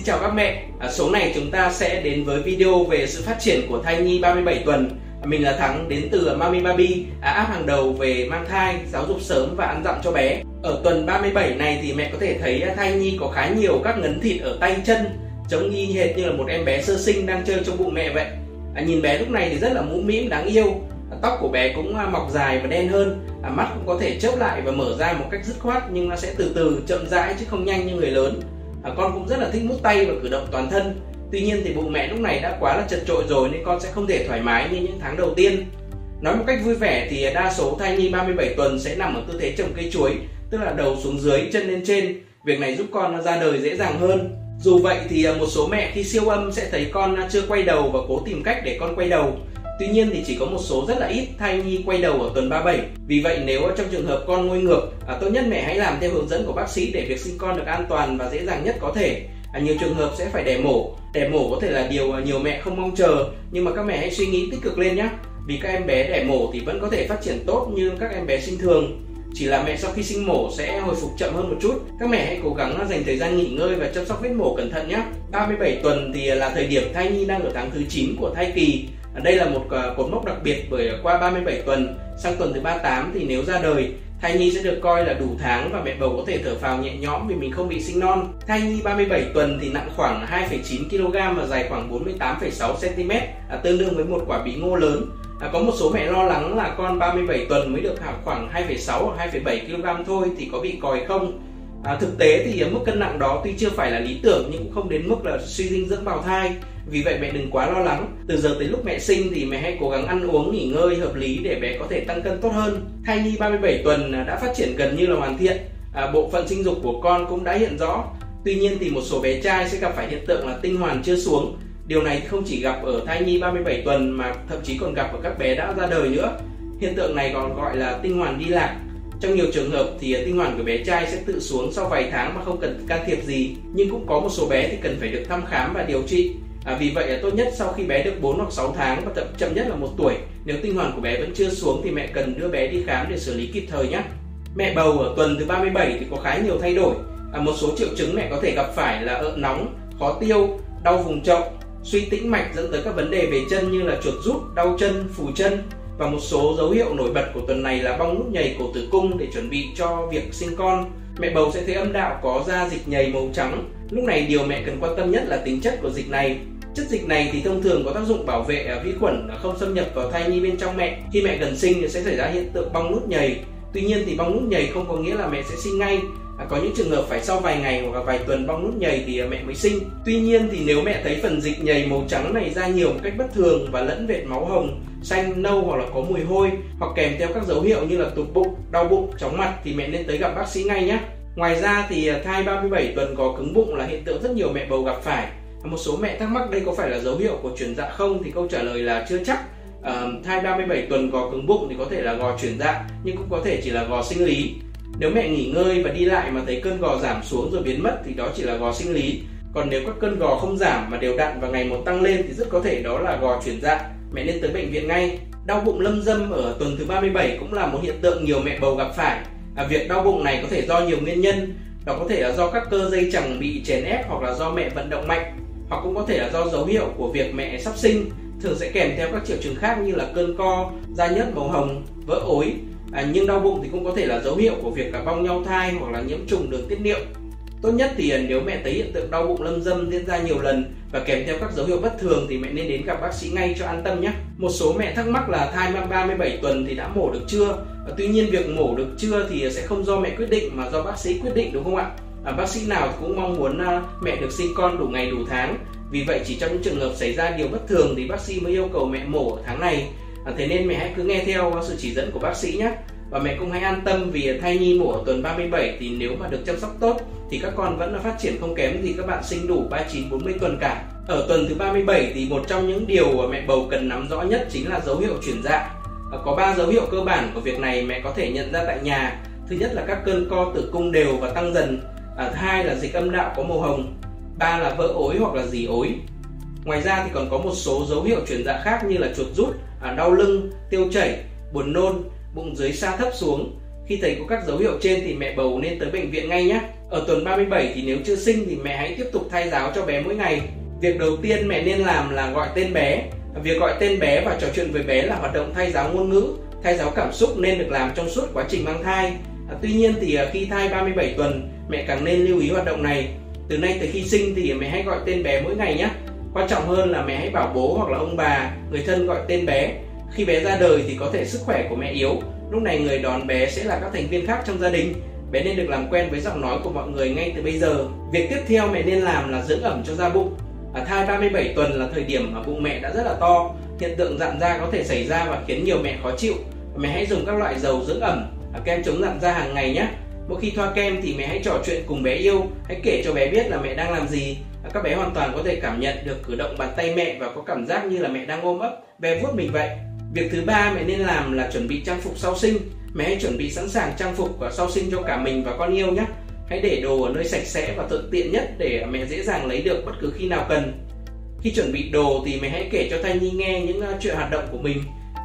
Xin chào các mẹ, à, số này chúng ta sẽ đến với video về sự phát triển của thai nhi 37 tuần. À, mình là Thắng đến từ Mami Baby, à, app hàng đầu về mang thai, giáo dục sớm và ăn dặm cho bé. Ở tuần 37 này thì mẹ có thể thấy à, thai nhi có khá nhiều các ngấn thịt ở tay chân, giống y hệt như là một em bé sơ sinh đang chơi trong bụng mẹ vậy. À, nhìn bé lúc này thì rất là mũm mĩm đáng yêu, à, tóc của bé cũng à, mọc dài và đen hơn, à, mắt cũng có thể chớp lại và mở ra một cách dứt khoát nhưng nó sẽ từ từ chậm rãi chứ không nhanh như người lớn à, con cũng rất là thích mút tay và cử động toàn thân. Tuy nhiên thì bụng mẹ lúc này đã quá là chật trội rồi nên con sẽ không thể thoải mái như những tháng đầu tiên. Nói một cách vui vẻ thì đa số thai nhi 37 tuần sẽ nằm ở tư thế trồng cây chuối tức là đầu xuống dưới chân lên trên. Việc này giúp con ra đời dễ dàng hơn. Dù vậy thì một số mẹ khi siêu âm sẽ thấy con chưa quay đầu và cố tìm cách để con quay đầu. Tuy nhiên thì chỉ có một số rất là ít thai nhi quay đầu ở tuần 37. Vì vậy nếu trong trường hợp con ngôi ngược, à, tốt nhất mẹ hãy làm theo hướng dẫn của bác sĩ để việc sinh con được an toàn và dễ dàng nhất có thể. À, nhiều trường hợp sẽ phải đẻ mổ. Đẻ mổ có thể là điều nhiều mẹ không mong chờ, nhưng mà các mẹ hãy suy nghĩ tích cực lên nhé. Vì các em bé đẻ mổ thì vẫn có thể phát triển tốt như các em bé sinh thường. Chỉ là mẹ sau khi sinh mổ sẽ hồi phục chậm hơn một chút. Các mẹ hãy cố gắng dành thời gian nghỉ ngơi và chăm sóc vết mổ cẩn thận nhé. 37 tuần thì là thời điểm thai nhi đang ở tháng thứ 9 của thai kỳ đây là một ờ, cột mốc đặc biệt bởi qua 37 tuần sang tuần thứ 38 thì nếu ra đời thai nhi sẽ được coi là đủ tháng và mẹ bầu có thể thở phào nhẹ nhõm vì mình không bị sinh non. Thai nhi 37 tuần thì nặng khoảng 2,9 kg và dài khoảng 48,6 cm, à, tương đương với một quả bí ngô lớn. À, có một số mẹ lo lắng là con 37 tuần mới được khoảng 2,6 hoặc 2,7 kg thôi thì có bị còi không? À, thực tế thì mức cân nặng đó tuy chưa phải là lý tưởng nhưng cũng không đến mức là suy dinh dưỡng bào thai. Vì vậy mẹ đừng quá lo lắng. Từ giờ tới lúc mẹ sinh thì mẹ hãy cố gắng ăn uống nghỉ ngơi hợp lý để bé có thể tăng cân tốt hơn. Thai nhi 37 tuần à, đã phát triển gần như là hoàn thiện. À, bộ phận sinh dục của con cũng đã hiện rõ. Tuy nhiên thì một số bé trai sẽ gặp phải hiện tượng là tinh hoàn chưa xuống. Điều này không chỉ gặp ở thai nhi 37 tuần mà thậm chí còn gặp ở các bé đã ra đời nữa. Hiện tượng này còn gọi là tinh hoàn đi lạc trong nhiều trường hợp thì à, tinh hoàn của bé trai sẽ tự xuống sau vài tháng mà không cần can thiệp gì, nhưng cũng có một số bé thì cần phải được thăm khám và điều trị. À, vì vậy là tốt nhất sau khi bé được 4 hoặc 6 tháng và chậm nhất là một tuổi. Nếu tinh hoàn của bé vẫn chưa xuống thì mẹ cần đưa bé đi khám để xử lý kịp thời nhé. Mẹ bầu ở tuần thứ 37 thì có khá nhiều thay đổi. À, một số triệu chứng mẹ có thể gặp phải là ợ nóng, khó tiêu, đau vùng chậu, suy tĩnh mạch dẫn tới các vấn đề về chân như là chuột rút, đau chân, phù chân, và một số dấu hiệu nổi bật của tuần này là bong nút nhầy cổ tử cung để chuẩn bị cho việc sinh con. Mẹ bầu sẽ thấy âm đạo có da dịch nhầy màu trắng. Lúc này điều mẹ cần quan tâm nhất là tính chất của dịch này. Chất dịch này thì thông thường có tác dụng bảo vệ vi khuẩn không xâm nhập vào thai nhi bên trong mẹ. Khi mẹ gần sinh thì sẽ xảy ra hiện tượng bong nút nhầy. Tuy nhiên thì bong nút nhầy không có nghĩa là mẹ sẽ sinh ngay À, có những trường hợp phải sau vài ngày hoặc là vài tuần bong nút nhầy thì mẹ mới sinh. Tuy nhiên thì nếu mẹ thấy phần dịch nhầy màu trắng này ra nhiều một cách bất thường và lẫn vệt máu hồng, xanh, nâu hoặc là có mùi hôi hoặc kèm theo các dấu hiệu như là tụt bụng, đau bụng, chóng mặt thì mẹ nên tới gặp bác sĩ ngay nhé. Ngoài ra thì à, thai 37 tuần có cứng bụng là hiện tượng rất nhiều mẹ bầu gặp phải. À, một số mẹ thắc mắc đây có phải là dấu hiệu của chuyển dạ không thì câu trả lời là chưa chắc. À, thai 37 tuần có cứng bụng thì có thể là gò chuyển dạ nhưng cũng có thể chỉ là gò sinh lý nếu mẹ nghỉ ngơi và đi lại mà thấy cơn gò giảm xuống rồi biến mất thì đó chỉ là gò sinh lý. Còn nếu các cơn gò không giảm mà đều đặn và ngày một tăng lên thì rất có thể đó là gò chuyển dạ. Mẹ nên tới bệnh viện ngay. Đau bụng lâm dâm ở tuần thứ 37 cũng là một hiện tượng nhiều mẹ bầu gặp phải. À, việc đau bụng này có thể do nhiều nguyên nhân. Đó có thể là do các cơ dây chẳng bị chèn ép hoặc là do mẹ vận động mạnh hoặc cũng có thể là do dấu hiệu của việc mẹ sắp sinh thường sẽ kèm theo các triệu chứng khác như là cơn co, da nhớt màu hồng, vỡ ối à, nhưng đau bụng thì cũng có thể là dấu hiệu của việc cả bong nhau thai hoặc là nhiễm trùng đường tiết niệu tốt nhất thì à, nếu mẹ thấy hiện tượng đau bụng lâm dâm diễn ra nhiều lần và kèm theo các dấu hiệu bất thường thì mẹ nên đến gặp bác sĩ ngay cho an tâm nhé. Một số mẹ thắc mắc là thai mang 37 tuần thì đã mổ được chưa? À, tuy nhiên việc mổ được chưa thì sẽ không do mẹ quyết định mà do bác sĩ quyết định đúng không ạ? À, bác sĩ nào cũng mong muốn à, mẹ được sinh con đủ ngày đủ tháng. Vì vậy chỉ trong những trường hợp xảy ra điều bất thường thì bác sĩ mới yêu cầu mẹ mổ ở tháng này À, thế nên mẹ hãy cứ nghe theo sự chỉ dẫn của bác sĩ nhé và mẹ cũng hãy an tâm vì thai nhi mổ ở tuần 37 thì nếu mà được chăm sóc tốt thì các con vẫn là phát triển không kém gì các bạn sinh đủ 39 40 tuần cả. Ở tuần thứ 37 thì một trong những điều mà mẹ bầu cần nắm rõ nhất chính là dấu hiệu chuyển dạ. À, có 3 dấu hiệu cơ bản của việc này mẹ có thể nhận ra tại nhà. Thứ nhất là các cơn co tử cung đều và tăng dần. À, hai là dịch âm đạo có màu hồng. Ba là vỡ ối hoặc là dì ối. Ngoài ra thì còn có một số dấu hiệu chuyển dạ khác như là chuột rút, à, đau lưng, tiêu chảy, buồn nôn, bụng dưới xa thấp xuống. Khi thấy có các dấu hiệu trên thì mẹ bầu nên tới bệnh viện ngay nhé. Ở tuần 37 thì nếu chưa sinh thì mẹ hãy tiếp tục thay giáo cho bé mỗi ngày. Việc đầu tiên mẹ nên làm là gọi tên bé. Việc gọi tên bé và trò chuyện với bé là hoạt động thay giáo ngôn ngữ, thay giáo cảm xúc nên được làm trong suốt quá trình mang thai. À, tuy nhiên thì à, khi thai 37 tuần, mẹ càng nên lưu ý hoạt động này. Từ nay tới khi sinh thì mẹ hãy gọi tên bé mỗi ngày nhé. Quan trọng hơn là mẹ hãy bảo bố hoặc là ông bà, người thân gọi tên bé. Khi bé ra đời thì có thể sức khỏe của mẹ yếu, lúc này người đón bé sẽ là các thành viên khác trong gia đình. Bé nên được làm quen với giọng nói của mọi người ngay từ bây giờ. Việc tiếp theo mẹ nên làm là dưỡng ẩm cho da bụng. ở thai 37 tuần là thời điểm mà bụng mẹ đã rất là to, hiện tượng dạn da có thể xảy ra và khiến nhiều mẹ khó chịu. Mẹ hãy dùng các loại dầu dưỡng ẩm, kem chống dạn da hàng ngày nhé. Mỗi khi thoa kem thì mẹ hãy trò chuyện cùng bé yêu, hãy kể cho bé biết là mẹ đang làm gì. Các bé hoàn toàn có thể cảm nhận được cử động bàn tay mẹ và có cảm giác như là mẹ đang ôm ấp, bé vuốt mình vậy. Việc thứ ba mẹ nên làm là chuẩn bị trang phục sau sinh. Mẹ hãy chuẩn bị sẵn sàng trang phục và sau sinh cho cả mình và con yêu nhé. Hãy để đồ ở nơi sạch sẽ và thuận tiện nhất để mẹ dễ dàng lấy được bất cứ khi nào cần. Khi chuẩn bị đồ thì mẹ hãy kể cho thai nhi nghe những à, chuyện hoạt động của mình.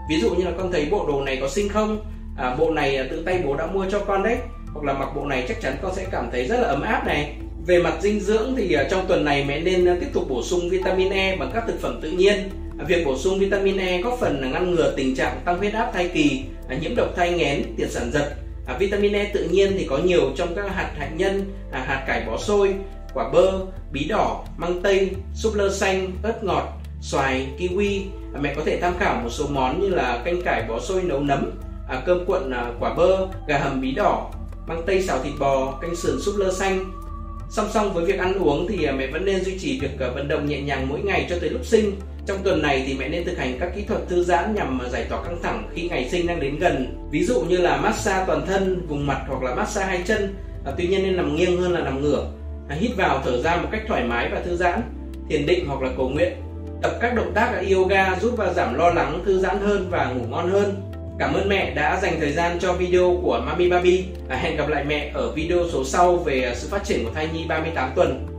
Ví dụ như là con thấy bộ đồ này có xinh không? À, bộ này à, tự tay bố đã mua cho con đấy. Hoặc là mặc bộ này chắc chắn con sẽ cảm thấy rất là ấm áp này. Về mặt dinh dưỡng thì à, trong tuần này mẹ nên à, tiếp tục bổ sung vitamin E bằng các thực phẩm tự nhiên. À, việc bổ sung vitamin E góp phần là ngăn ngừa tình trạng tăng huyết áp thai kỳ, nhiễm độc thai nghén, tiền sản giật. Vitamin E tự nhiên thì có nhiều trong các hạt hạnh nhân, hạt cải bó xôi, quả bơ, bí đỏ, măng tây, súp lơ xanh, ớt ngọt, xoài, kiwi. Mẹ có thể tham khảo một số món như là canh cải bó xôi nấu nấm, cơm cuộn quả bơ, gà hầm bí đỏ, măng tây xào thịt bò, canh sườn súp lơ xanh. Song song với việc ăn uống thì à, mẹ vẫn nên duy trì việc à, vận động nhẹ nhàng mỗi ngày cho tới lúc sinh. Trong tuần này thì mẹ nên thực hành các kỹ thuật thư giãn nhằm à, giải tỏa căng thẳng khi ngày sinh đang đến gần. Ví dụ như là massage toàn thân, vùng mặt hoặc là massage hai chân. À, tuy nhiên nên nằm nghiêng hơn là nằm ngửa à, hít vào thở ra một cách thoải mái và thư giãn thiền định hoặc là cầu nguyện tập các động tác yoga giúp và giảm lo lắng thư giãn hơn và ngủ ngon hơn cảm ơn mẹ đã dành thời gian cho video của Mami Baby. À, hẹn gặp lại mẹ ở video số sau về sự phát triển của thai nhi 38 tuần.